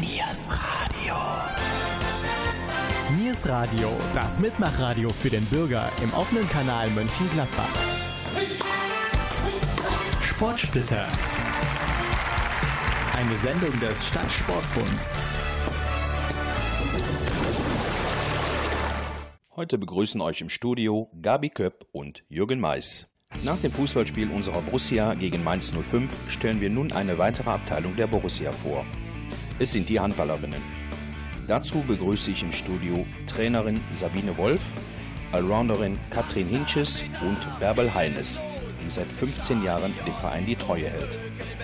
Niers Radio. Niers Radio, das Mitmachradio für den Bürger im offenen Kanal Mönchengladbach. Sportsplitter. Eine Sendung des Stadtsportbunds. Heute begrüßen euch im Studio Gabi Köpp und Jürgen Mais. Nach dem Fußballspiel unserer Borussia gegen Mainz 05 stellen wir nun eine weitere Abteilung der Borussia vor. Es sind die Handballerinnen. Dazu begrüße ich im Studio Trainerin Sabine Wolf, Allrounderin Katrin Hinches und Bärbel Heines, die seit 15 Jahren dem Verein die Treue hält.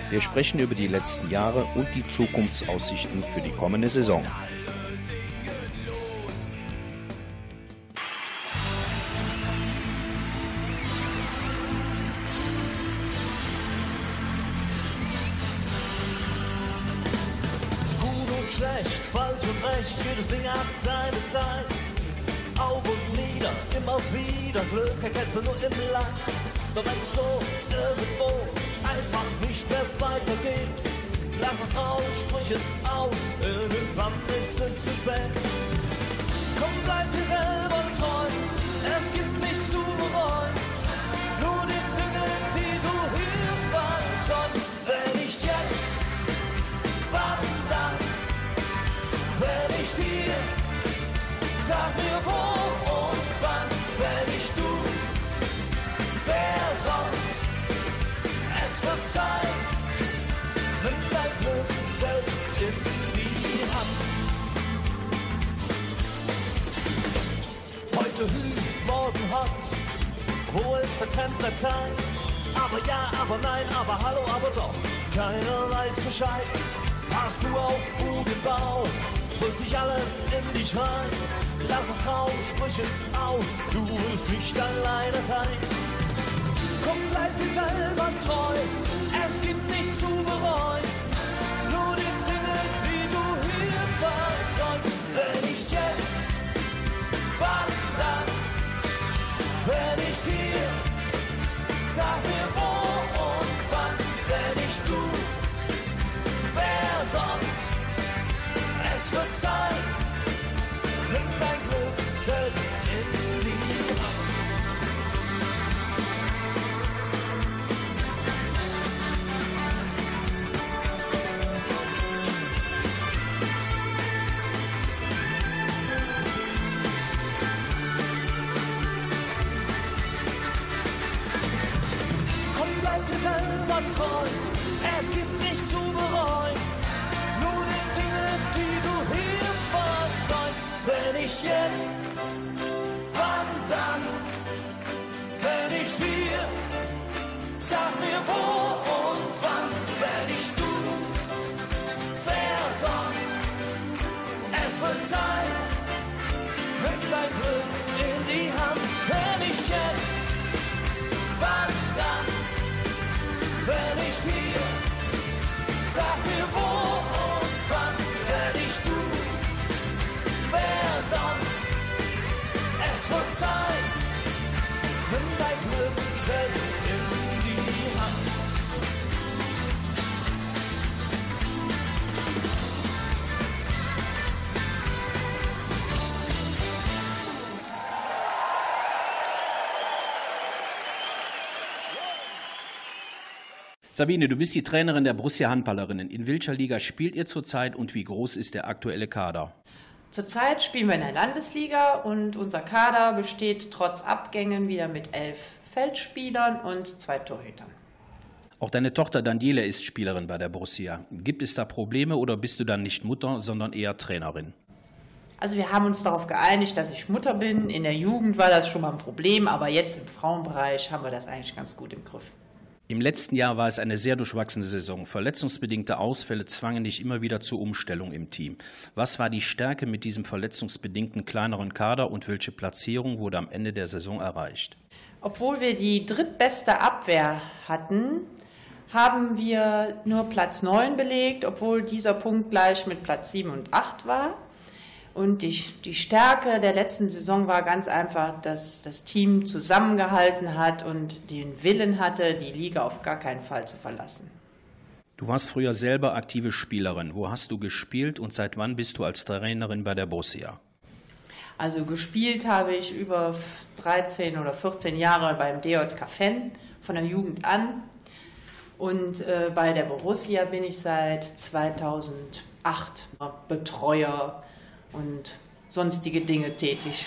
Wir sprechen über die letzten Jahre und die Zukunftsaussichten für die kommende Saison. Jedes Ding hat seine Zeit. Auf und nieder, immer wieder, Glück erkennst du nur im Land. Doch wenn es so irgendwo einfach nicht mehr weitergeht, lass es raus, sprich es aus, irgendwann ist es zu spät. Komm, bleib dir selber treu, es gibt nichts zu bereuen. Mir wo und wann, wenn ich du, wer sonst? Es wird Zeit, dein Glück selbst in die Hand. Heute Hü, morgen Hot, wo ist vertrennte Zeit? Aber ja, aber nein, aber hallo, aber doch, keiner weiß Bescheid. Hast du auch Bauch? frisst dich alles in dich rein. Lass es raus, sprich es aus, du wirst nicht alleine sein. Komm, bleib dir selber treu, es gibt nichts zu bereuen. Nur die Dinge, die du hier versäumst. Wenn nicht jetzt, wann dann? Wenn ich dir, sag mir wo und wann. Wenn ich du, wer sonst? Es wird Zeit, selbst sag Sabine, du bist die Trainerin der Borussia Handballerinnen. In welcher Liga spielt ihr zurzeit und wie groß ist der aktuelle Kader? Zurzeit spielen wir in der Landesliga und unser Kader besteht trotz Abgängen wieder mit elf Feldspielern und zwei Torhütern. Auch deine Tochter Daniela ist Spielerin bei der Borussia. Gibt es da Probleme oder bist du dann nicht Mutter, sondern eher Trainerin? Also wir haben uns darauf geeinigt, dass ich Mutter bin. In der Jugend war das schon mal ein Problem, aber jetzt im Frauenbereich haben wir das eigentlich ganz gut im Griff. Im letzten Jahr war es eine sehr durchwachsene Saison. Verletzungsbedingte Ausfälle zwangen dich immer wieder zur Umstellung im Team. Was war die Stärke mit diesem verletzungsbedingten kleineren Kader und welche Platzierung wurde am Ende der Saison erreicht? Obwohl wir die drittbeste Abwehr hatten, haben wir nur Platz 9 belegt, obwohl dieser Punkt gleich mit Platz 7 und 8 war. Und die, die Stärke der letzten Saison war ganz einfach, dass das Team zusammengehalten hat und den Willen hatte, die Liga auf gar keinen Fall zu verlassen. Du warst früher selber aktive Spielerin. Wo hast du gespielt und seit wann bist du als Trainerin bei der Borussia? Also gespielt habe ich über 13 oder 14 Jahre beim DJK Fan von der Jugend an. Und äh, bei der Borussia bin ich seit 2008 Betreuer und sonstige Dinge tätig.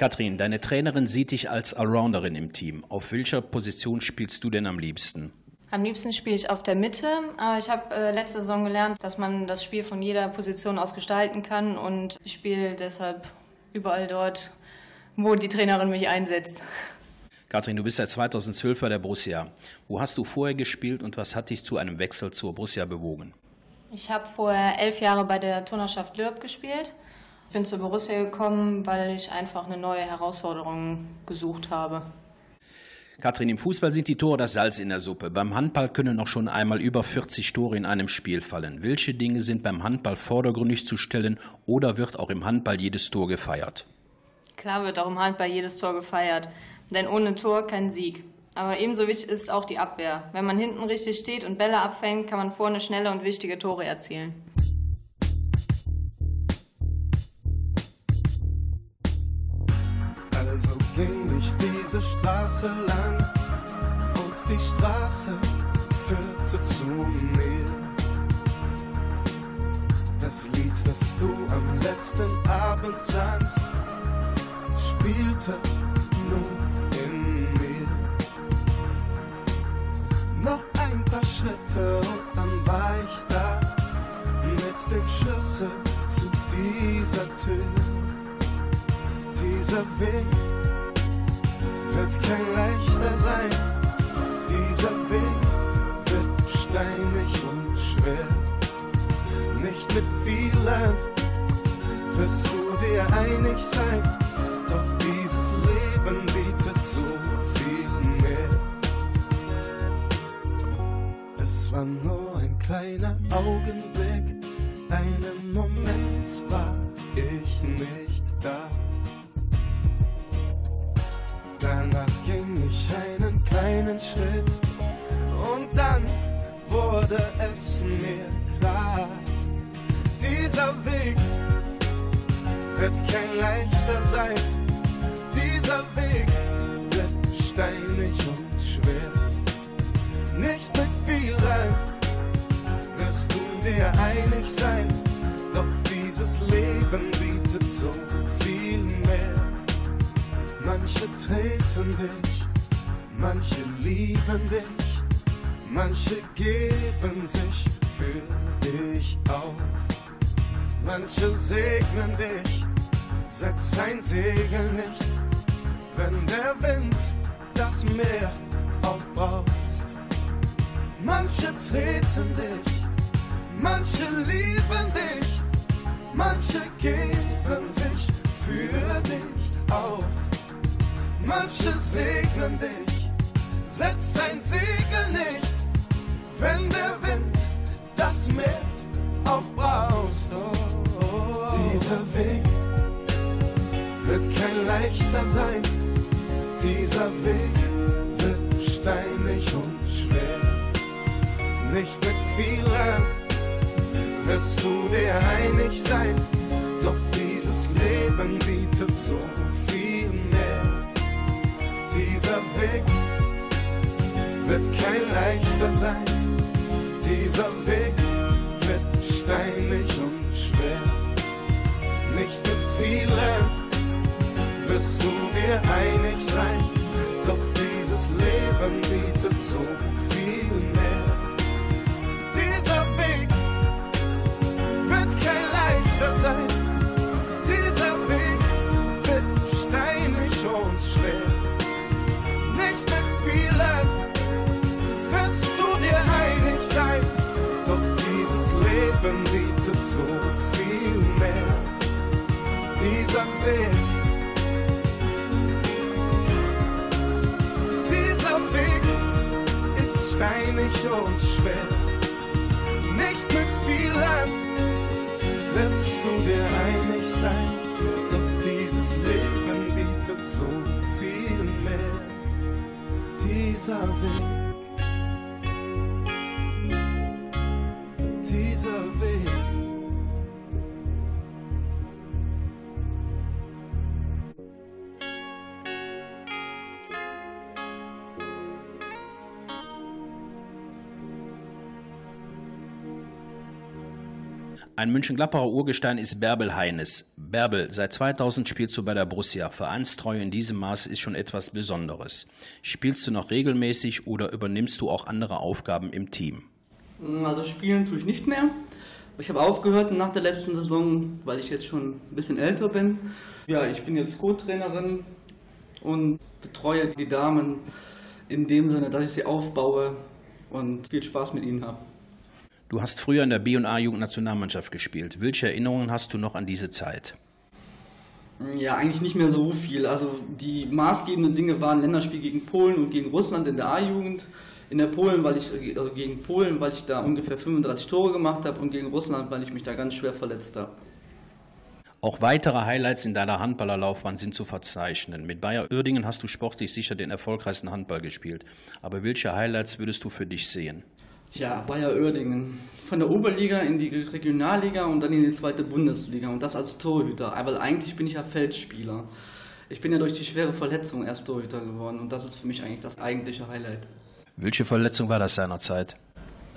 Katrin, deine Trainerin sieht dich als Allrounderin im Team. Auf welcher Position spielst du denn am liebsten? Am liebsten spiele ich auf der Mitte, aber ich habe äh, letzte Saison gelernt, dass man das Spiel von jeder Position aus gestalten kann und ich spiele deshalb überall dort, wo die Trainerin mich einsetzt. Katrin, du bist seit 2012 bei der Borussia. Wo hast du vorher gespielt und was hat dich zu einem Wechsel zur Borussia bewogen? Ich habe vorher elf Jahre bei der Turnerschaft Lürb gespielt ich bin zur Borussia gekommen, weil ich einfach eine neue Herausforderung gesucht habe. Katrin, im Fußball sind die Tore das Salz in der Suppe. Beim Handball können noch schon einmal über 40 Tore in einem Spiel fallen. Welche Dinge sind beim Handball vordergründig zu stellen oder wird auch im Handball jedes Tor gefeiert? Klar wird auch im Handball jedes Tor gefeiert, denn ohne Tor kein Sieg. Aber ebenso wichtig ist auch die Abwehr. Wenn man hinten richtig steht und Bälle abfängt, kann man vorne schnelle und wichtige Tore erzielen. Ich diese Straße lang und die Straße führte zu mir. Das Lied, das du am letzten Abend sangst, spielte nur in mir. Noch ein paar Schritte und dann war ich da mit dem Schlüssel zu dieser Tür. Dieser Weg wird kein leichter sein. Dieser Weg wird steinig und schwer. Nicht mit vielen wirst du dir einig sein. Doch dieses Leben bietet so viel mehr. Es war nur ein kleiner Augenblick, einen Moment war ich nicht Danach ging ich einen kleinen Schritt und dann wurde es mir klar. Dieser Weg wird kein leichter sein. Dieser Weg wird steinig und schwer. Nicht mit vielen wirst du dir einig sein. Doch dieses Leben bietet so viel mehr. Manche treten dich, manche lieben dich, manche geben sich für dich auf. Manche segnen dich, setz dein Segel nicht, wenn der Wind das Meer aufbraust. Manche treten dich, manche lieben dich, manche geben sich für dich auf. Manche segnen dich, setz dein Segel nicht, wenn der Wind das Meer aufbraust. Oh, oh. Dieser Weg wird kein leichter sein, dieser Weg wird steinig und schwer. Nicht mit vielen wirst du dir einig sein, doch dieses Leben bietet so viel. Dieser Weg wird kein leichter sein. Dieser Weg wird steinig und schwer. Nicht mit vielen wirst du dir einig sein. Doch dieses Leben bietet so Bietet so viel mehr. Dieser Weg, dieser Weg ist steinig und schwer. Nicht mit vielen wirst du dir einig sein. Doch dieses Leben bietet so viel mehr. Dieser Weg, Ein München-Gladbacher Urgestein ist Bärbel Heines. Bärbel, seit 2000 spielst du bei der Borussia. Vereinstreue in diesem Maß ist schon etwas Besonderes. Spielst du noch regelmäßig oder übernimmst du auch andere Aufgaben im Team? Also spielen tue ich nicht mehr. Ich habe aufgehört nach der letzten Saison, weil ich jetzt schon ein bisschen älter bin. Ja, ich bin jetzt Co-Trainerin und betreue die Damen in dem Sinne, dass ich sie aufbaue und viel Spaß mit ihnen habe. Du hast früher in der B- und A-Jugendnationalmannschaft gespielt. Welche Erinnerungen hast du noch an diese Zeit? Ja, eigentlich nicht mehr so viel. Also die maßgebenden Dinge waren Länderspiel gegen Polen und gegen Russland in der A-Jugend. In der Polen, weil ich also gegen Polen, weil ich da ungefähr 35 Tore gemacht habe und gegen Russland, weil ich mich da ganz schwer verletzt habe. Auch weitere Highlights in deiner Handballerlaufbahn sind zu verzeichnen. Mit Bayer Uerdingen hast du sportlich sicher den erfolgreichsten Handball gespielt. Aber welche Highlights würdest du für dich sehen? Tja, Bayer Uerdingen. Von der Oberliga in die Regionalliga und dann in die zweite Bundesliga. Und das als Torhüter. Weil eigentlich bin ich ja Feldspieler. Ich bin ja durch die schwere Verletzung erst Torhüter geworden. Und das ist für mich eigentlich das eigentliche Highlight. Welche Verletzung war das seinerzeit?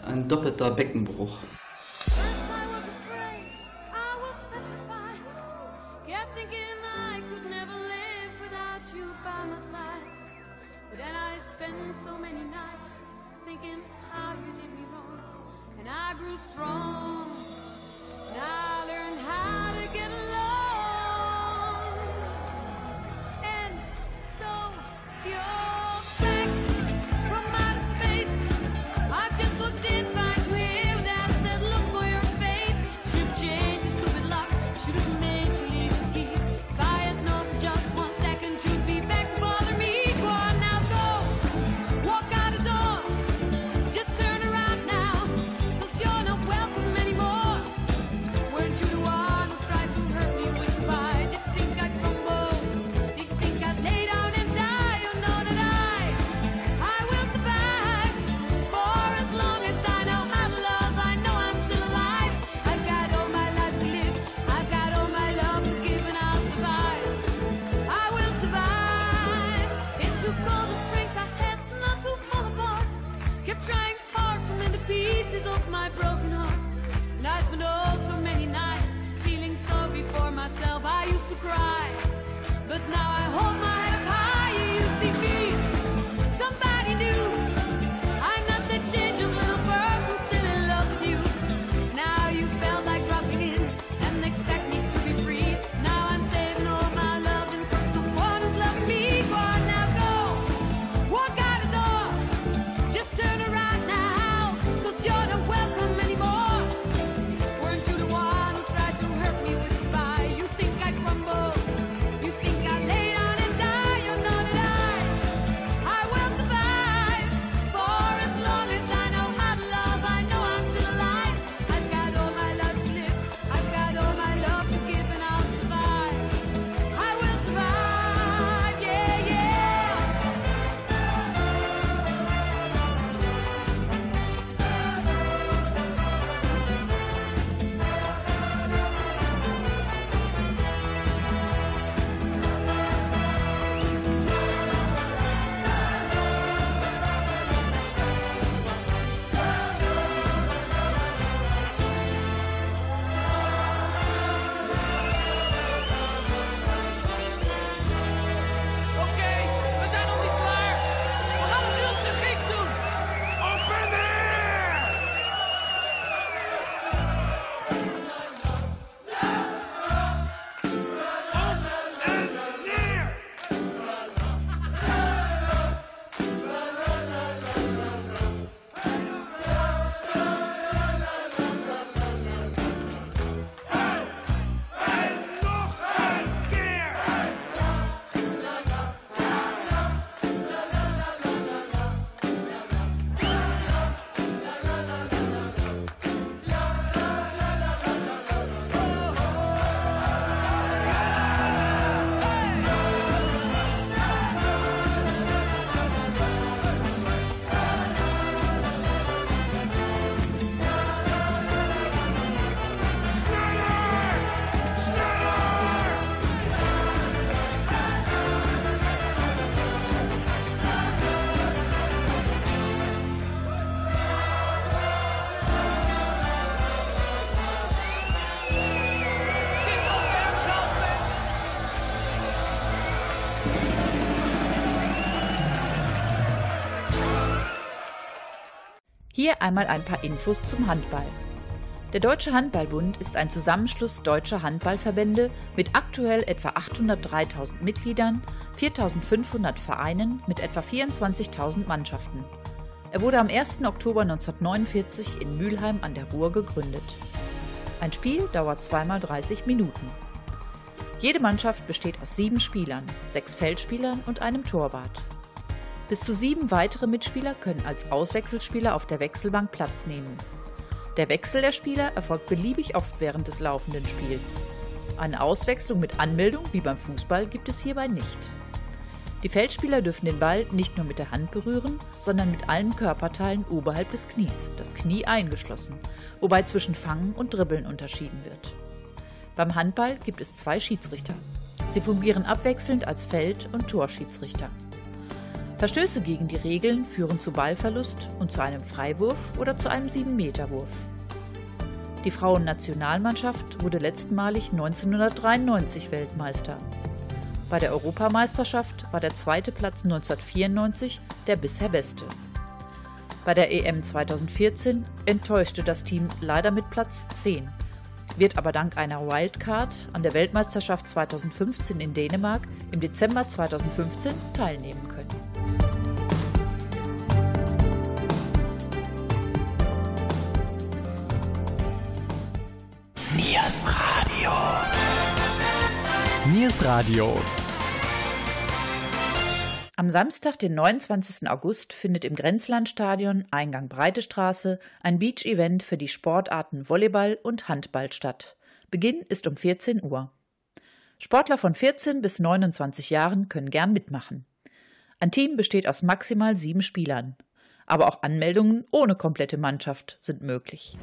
Ein doppelter Beckenbruch. Hier einmal ein paar Infos zum Handball. Der Deutsche Handballbund ist ein Zusammenschluss deutscher Handballverbände mit aktuell etwa 803.000 Mitgliedern, 4.500 Vereinen mit etwa 24.000 Mannschaften. Er wurde am 1. Oktober 1949 in Mülheim an der Ruhr gegründet. Ein Spiel dauert zweimal 30 Minuten. Jede Mannschaft besteht aus sieben Spielern, sechs Feldspielern und einem Torwart. Bis zu sieben weitere Mitspieler können als Auswechselspieler auf der Wechselbank Platz nehmen. Der Wechsel der Spieler erfolgt beliebig oft während des laufenden Spiels. Eine Auswechslung mit Anmeldung wie beim Fußball gibt es hierbei nicht. Die Feldspieler dürfen den Ball nicht nur mit der Hand berühren, sondern mit allen Körperteilen oberhalb des Knies, das Knie eingeschlossen, wobei zwischen Fangen und Dribbeln unterschieden wird. Beim Handball gibt es zwei Schiedsrichter. Sie fungieren abwechselnd als Feld- und Torschiedsrichter. Verstöße gegen die Regeln führen zu Ballverlust und zu einem Freiwurf oder zu einem 7-Meter-Wurf. Die Frauennationalmannschaft wurde letztmalig 1993 Weltmeister. Bei der Europameisterschaft war der zweite Platz 1994 der bisher beste. Bei der EM 2014 enttäuschte das Team leider mit Platz 10, wird aber dank einer Wildcard an der Weltmeisterschaft 2015 in Dänemark im Dezember 2015 teilnehmen können. Niers Radio. Niers Radio. Am Samstag, den 29. August, findet im Grenzlandstadion Eingang Breite Straße ein Beach-Event für die Sportarten Volleyball und Handball statt. Beginn ist um 14 Uhr. Sportler von 14 bis 29 Jahren können gern mitmachen. Ein Team besteht aus maximal sieben Spielern. Aber auch Anmeldungen ohne komplette Mannschaft sind möglich.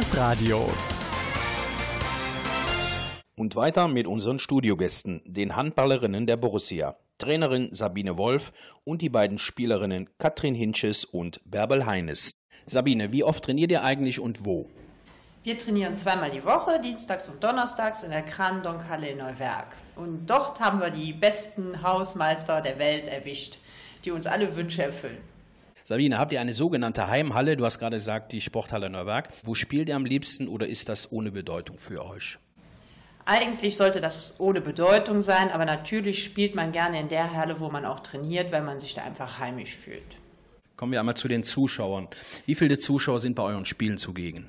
Niers Radio. Und weiter mit unseren Studiogästen, den Handballerinnen der Borussia. Trainerin Sabine Wolf und die beiden Spielerinnen Katrin Hinches und Bärbel Heines. Sabine, wie oft trainiert ihr eigentlich und wo? Wir trainieren zweimal die Woche, dienstags und donnerstags in der Krandonk-Halle in Neuwerk. Und dort haben wir die besten Hausmeister der Welt erwischt, die uns alle Wünsche erfüllen. Sabine, habt ihr eine sogenannte Heimhalle? Du hast gerade gesagt, die Sporthalle Neuwerk. Wo spielt ihr am liebsten oder ist das ohne Bedeutung für euch? Eigentlich sollte das ohne Bedeutung sein, aber natürlich spielt man gerne in der Halle, wo man auch trainiert, weil man sich da einfach heimisch fühlt. Kommen wir einmal zu den Zuschauern. Wie viele Zuschauer sind bei euren Spielen zugegen?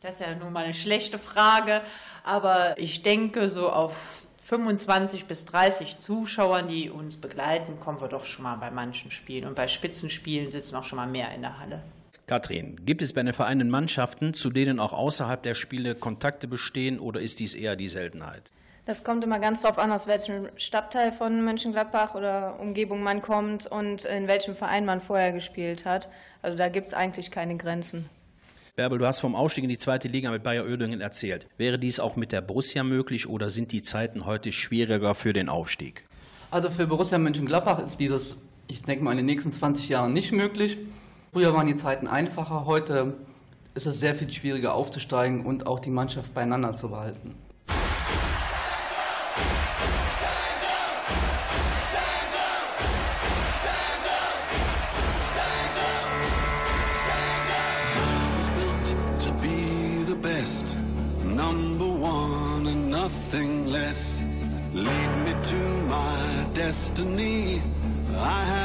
Das ist ja nun mal eine schlechte Frage, aber ich denke, so auf 25 bis 30 Zuschauern, die uns begleiten, kommen wir doch schon mal bei manchen Spielen. Und bei Spitzenspielen sitzen auch schon mal mehr in der Halle. Katrin, gibt es bei den Vereinen Mannschaften, zu denen auch außerhalb der Spiele Kontakte bestehen oder ist dies eher die Seltenheit? Das kommt immer ganz darauf an, aus welchem Stadtteil von Mönchengladbach oder Umgebung man kommt und in welchem Verein man vorher gespielt hat. Also da gibt es eigentlich keine Grenzen. Bärbel, du hast vom Aufstieg in die zweite Liga mit Bayer Oedingen erzählt. Wäre dies auch mit der Borussia möglich oder sind die Zeiten heute schwieriger für den Aufstieg? Also für Borussia Mönchengladbach ist dieses, ich denke mal, in den nächsten 20 Jahren nicht möglich. Früher waren die Zeiten einfacher, heute ist es sehr viel schwieriger aufzusteigen und auch die Mannschaft beieinander zu behalten.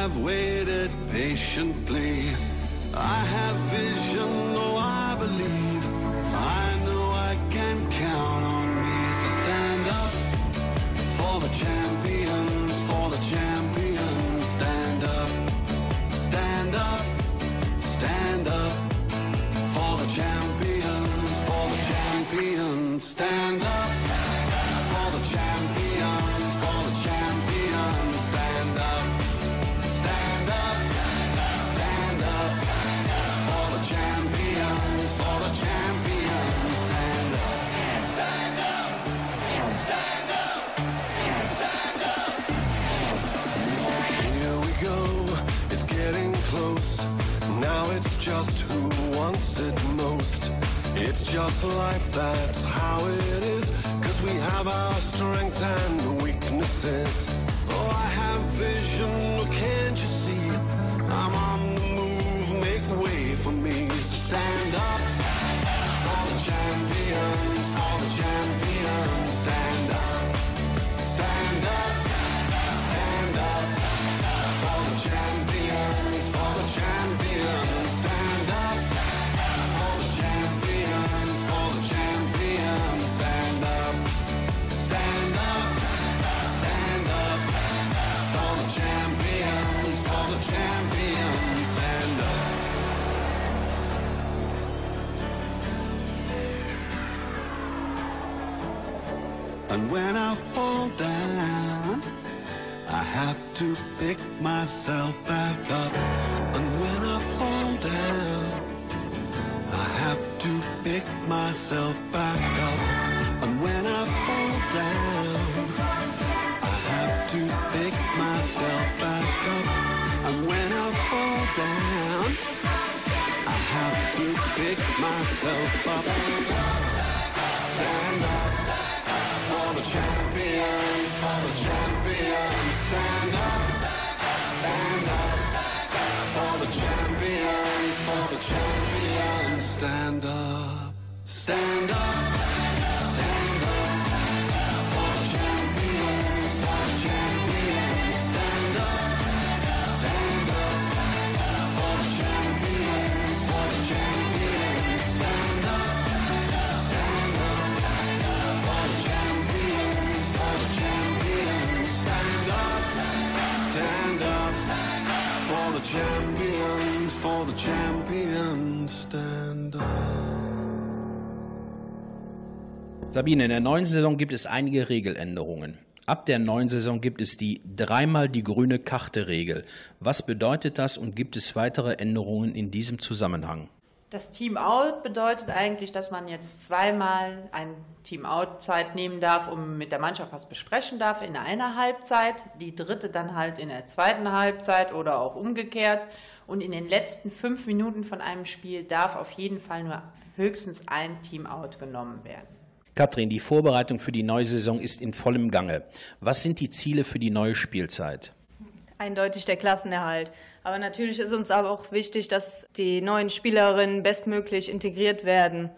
Have waited patiently. I have vision, It's life, that's how it is. Cause we have our strengths and weaknesses. To pick myself back up. And when I fall down, I have to pick myself back up. And when I fall down, I have to pick myself back up. And when I fall down, I have to pick myself champions. Stand up, stand up, stand up for the champions, for the. Stand up, stand up for the champions, for the. Stand up, stand up for the. Stand up, stand up for the champions, for the champions. Stand up. Sabine, in der neuen Saison gibt es einige Regeländerungen. Ab der neuen Saison gibt es die dreimal die grüne Karte-Regel. Was bedeutet das und gibt es weitere Änderungen in diesem Zusammenhang? Das Team-Out bedeutet eigentlich, dass man jetzt zweimal ein Team-Out-Zeit nehmen darf, um mit der Mannschaft was besprechen darf in einer Halbzeit, die dritte dann halt in der zweiten Halbzeit oder auch umgekehrt. Und in den letzten fünf Minuten von einem Spiel darf auf jeden Fall nur höchstens ein Team-Out genommen werden. Katrin, die Vorbereitung für die neue Saison ist in vollem Gange. Was sind die Ziele für die neue Spielzeit? eindeutig der Klassenerhalt. Aber natürlich ist uns aber auch wichtig, dass die neuen Spielerinnen bestmöglich integriert werden.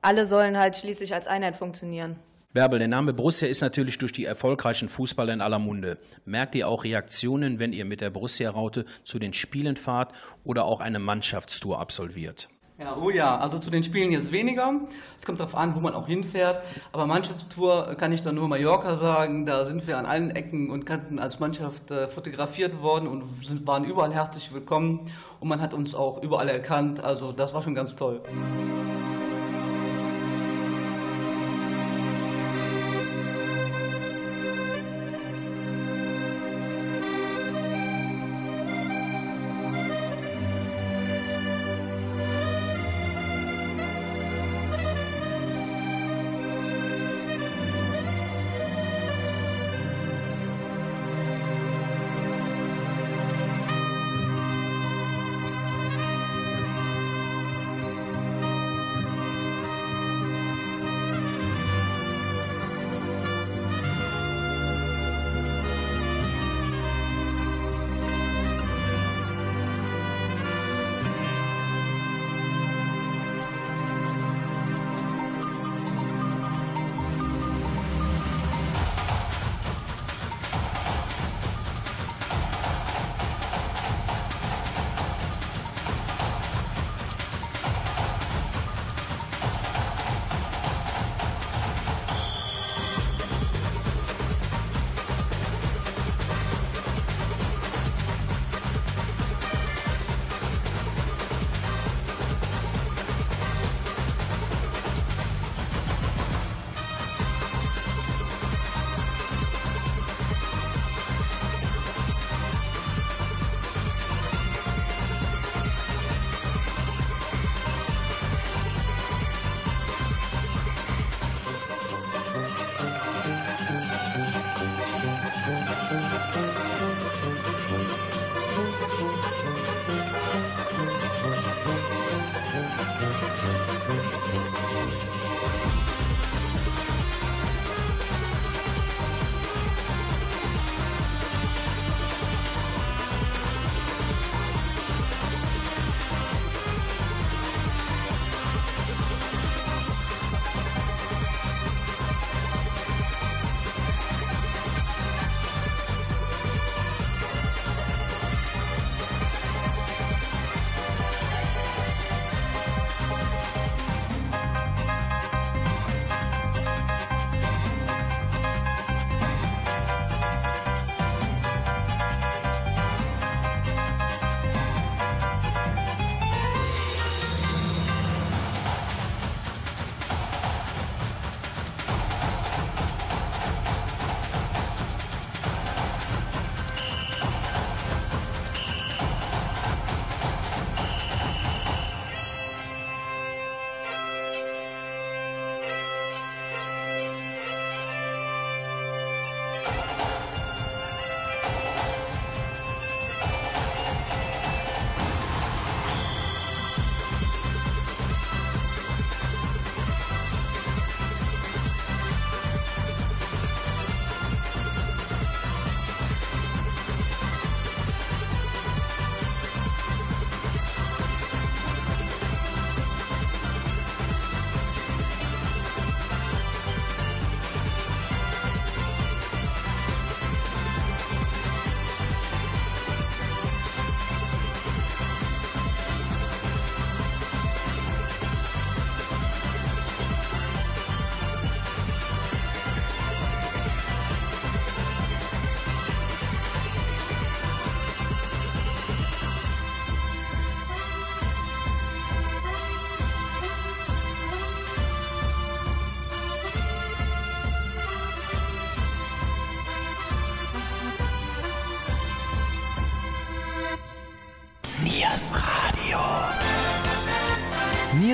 Alle sollen halt schließlich als Einheit funktionieren. Bärbel, der Name Borussia ist natürlich durch die erfolgreichen Fußballer in aller Munde. Merkt ihr auch Reaktionen, wenn ihr mit der Borussia-Raute zu den Spielen fahrt oder auch eine Mannschaftstour absolviert? Ja, oh ja, also zu den Spielen jetzt weniger. Es kommt darauf an, wo man auch hinfährt. Aber Mannschaftstour kann ich dann nur Mallorca sagen. Da sind wir an allen Ecken und Kanten als Mannschaft äh, fotografiert worden und sind, waren überall herzlich willkommen. Und man hat uns auch überall erkannt. Also das war schon ganz toll.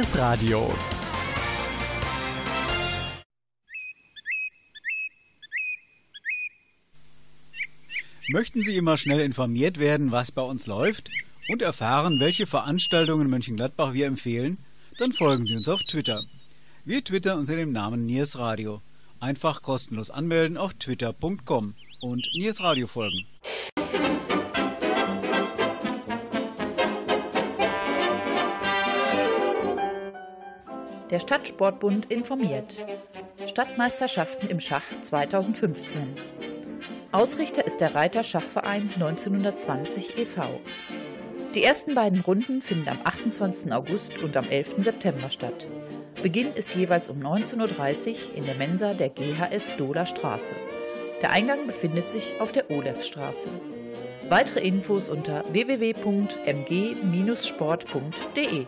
Niers Radio. Möchten Sie immer schnell informiert werden, was bei uns läuft und erfahren, welche Veranstaltungen Mönchengladbach wir empfehlen? Dann folgen Sie uns auf Twitter. Wir twittern unter dem Namen Niers Radio. Einfach kostenlos anmelden auf twitter.com und Niers Radio folgen. Der Stadtsportbund informiert. Stadtmeisterschaften im Schach 2015. Ausrichter ist der Reiter Schachverein 1920 e.V. Die ersten beiden Runden finden am 28. August und am 11. September statt. Beginn ist jeweils um 19.30 Uhr in der Mensa der GHS Dohler Straße. Der Eingang befindet sich auf der Olefstraße. Weitere Infos unter www.mg-sport.de.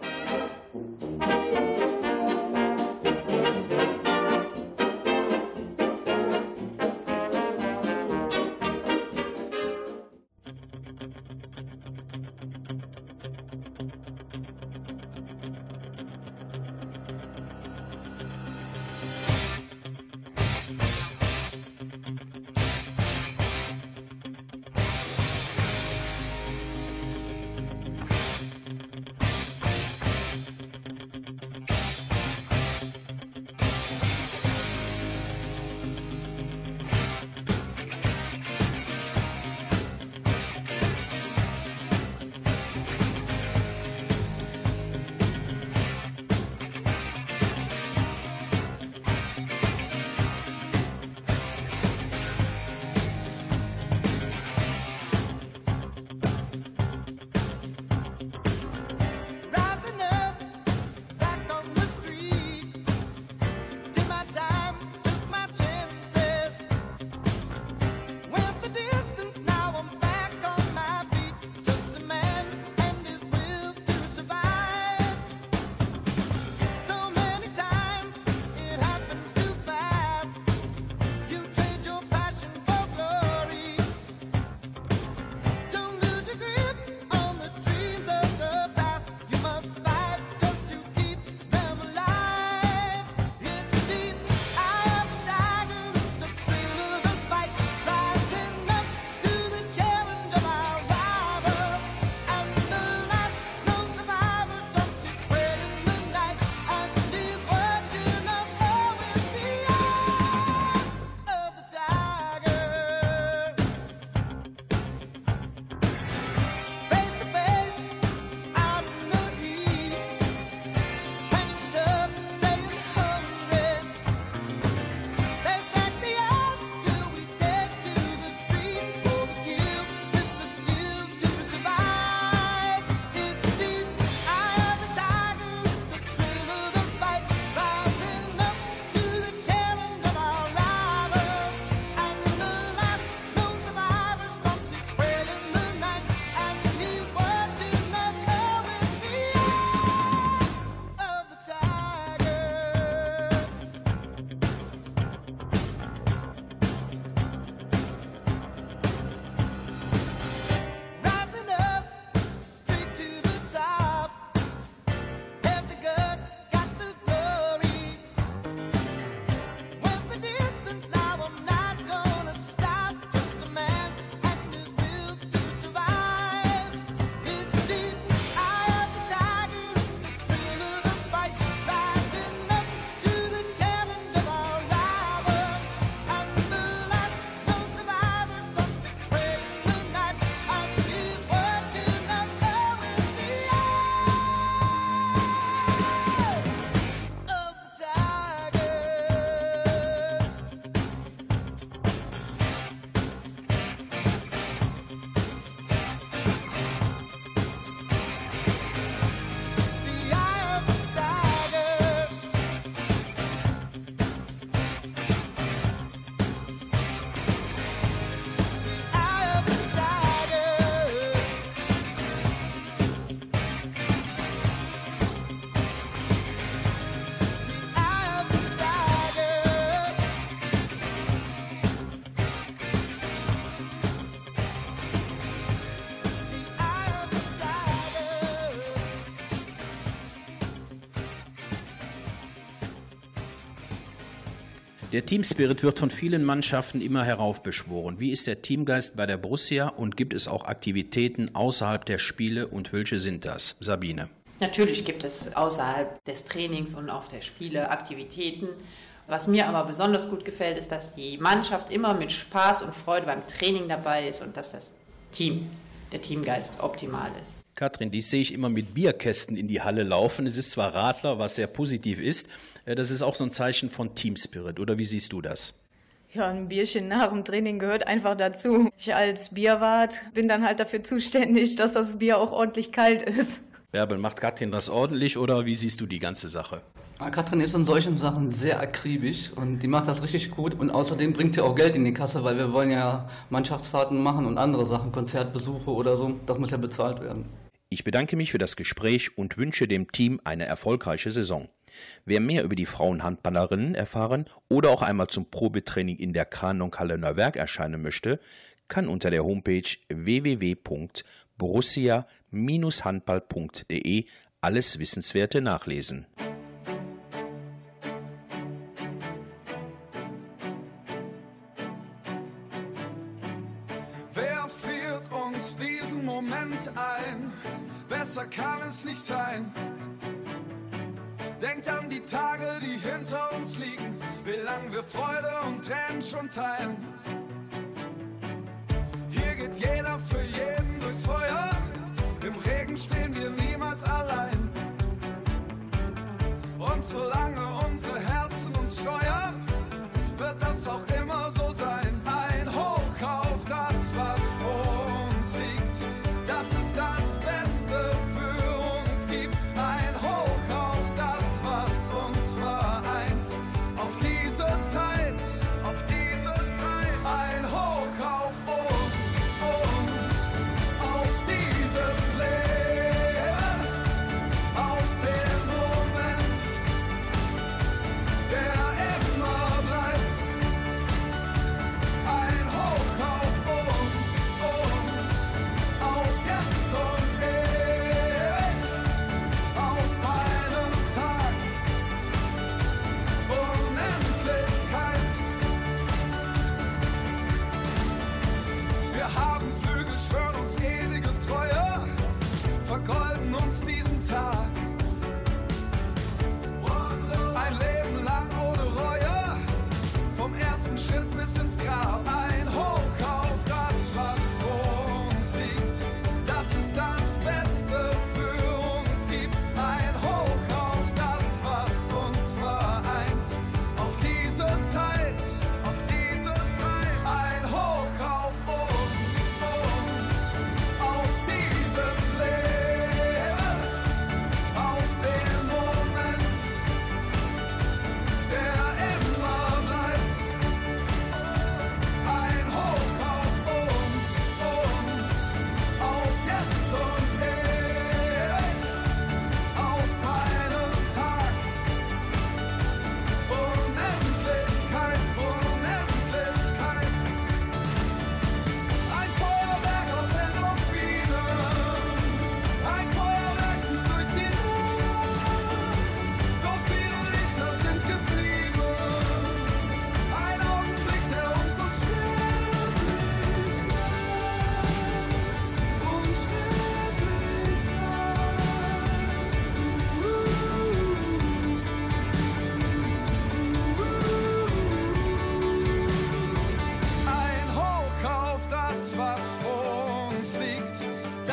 Der Teamspirit wird von vielen Mannschaften immer heraufbeschworen. Wie ist der Teamgeist bei der Borussia und gibt es auch Aktivitäten außerhalb der Spiele und welche sind das? Sabine. Natürlich gibt es außerhalb des Trainings und auch der Spiele Aktivitäten. Was mir aber besonders gut gefällt, ist, dass die Mannschaft immer mit Spaß und Freude beim Training dabei ist und dass das Team, der Teamgeist optimal ist. Katrin, dies sehe ich immer mit Bierkästen in die Halle laufen. Es ist zwar Radler, was sehr positiv ist, das ist auch so ein Zeichen von Teamspirit, oder wie siehst du das? Ja, ein Bierchen nach dem Training gehört einfach dazu. Ich als Bierwart bin dann halt dafür zuständig, dass das Bier auch ordentlich kalt ist. Bärbel, macht Katrin das ordentlich oder wie siehst du die ganze Sache? Ja, Katrin ist in solchen Sachen sehr akribisch und die macht das richtig gut und außerdem bringt sie auch Geld in die Kasse, weil wir wollen ja Mannschaftsfahrten machen und andere Sachen, Konzertbesuche oder so. Das muss ja bezahlt werden. Ich bedanke mich für das Gespräch und wünsche dem Team eine erfolgreiche Saison. Wer mehr über die Frauenhandballerinnen erfahren oder auch einmal zum Probetraining in der Kranonghalle Neuwerk erscheinen möchte, kann unter der Homepage www.borussia-handball.de alles Wissenswerte nachlesen. Wer friert uns diesen Moment ein? Besser kann es nicht sein. Die Tage, die hinter uns liegen, wie lang wir Freude und Tränen schon teilen. Hier geht jeder für jeden durchs Feuer, im Regen stehen wir niemals allein. Und solange unsere Herzen uns steuern, wird das auch immer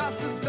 Das ist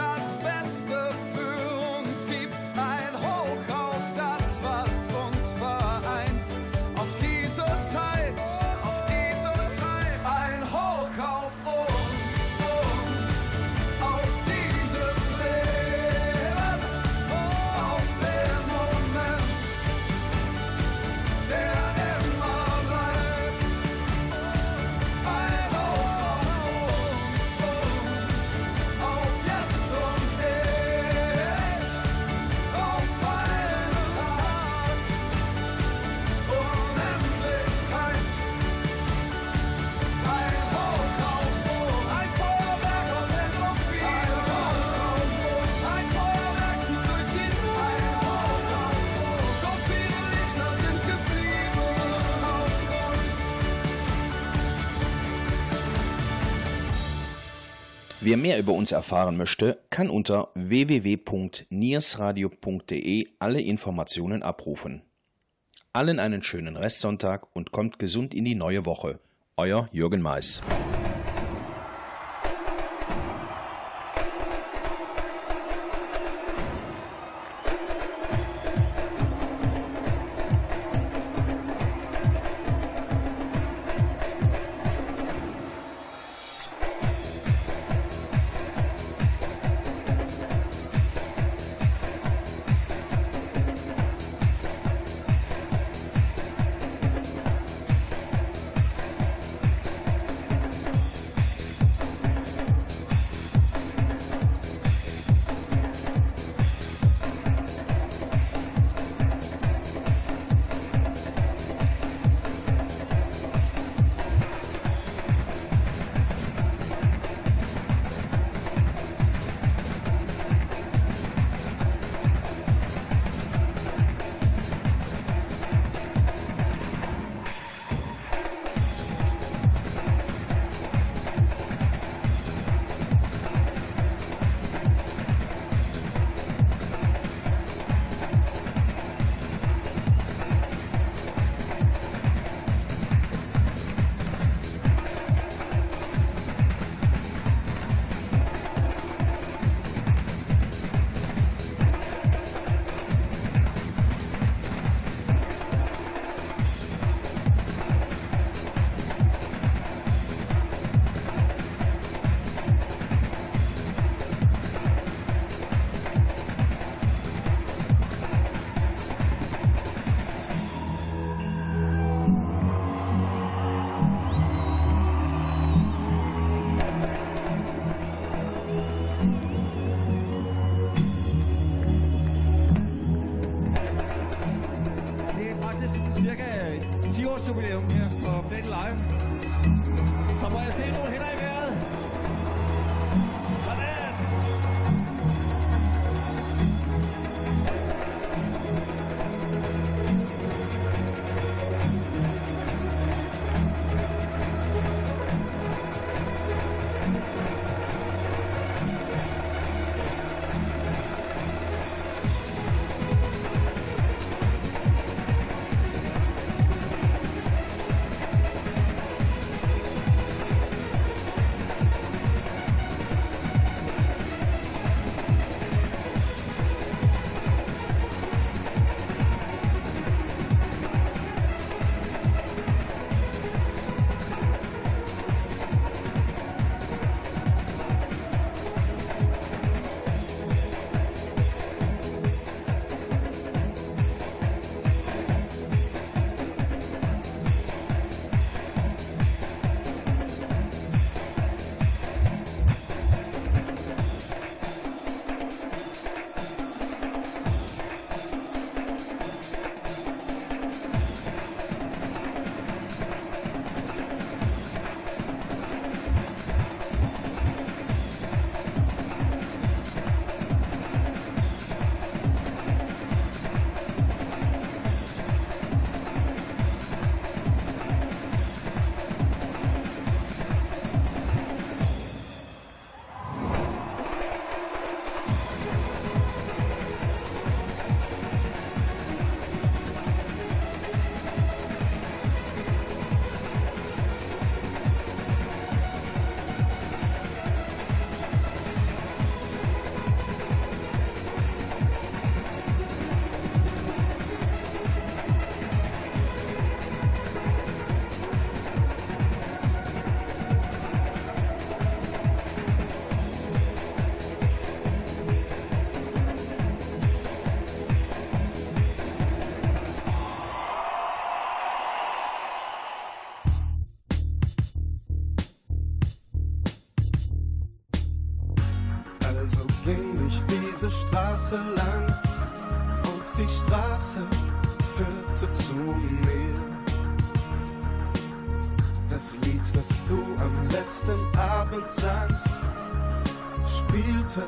Wer mehr über uns erfahren möchte, kann unter www.niersradio.de alle Informationen abrufen. Allen einen schönen Restsonntag und kommt gesund in die neue Woche. Euer Jürgen Mais. Straße lang und die Straße führte zu mir. Das Lied, das du am letzten Abend sangst, spielte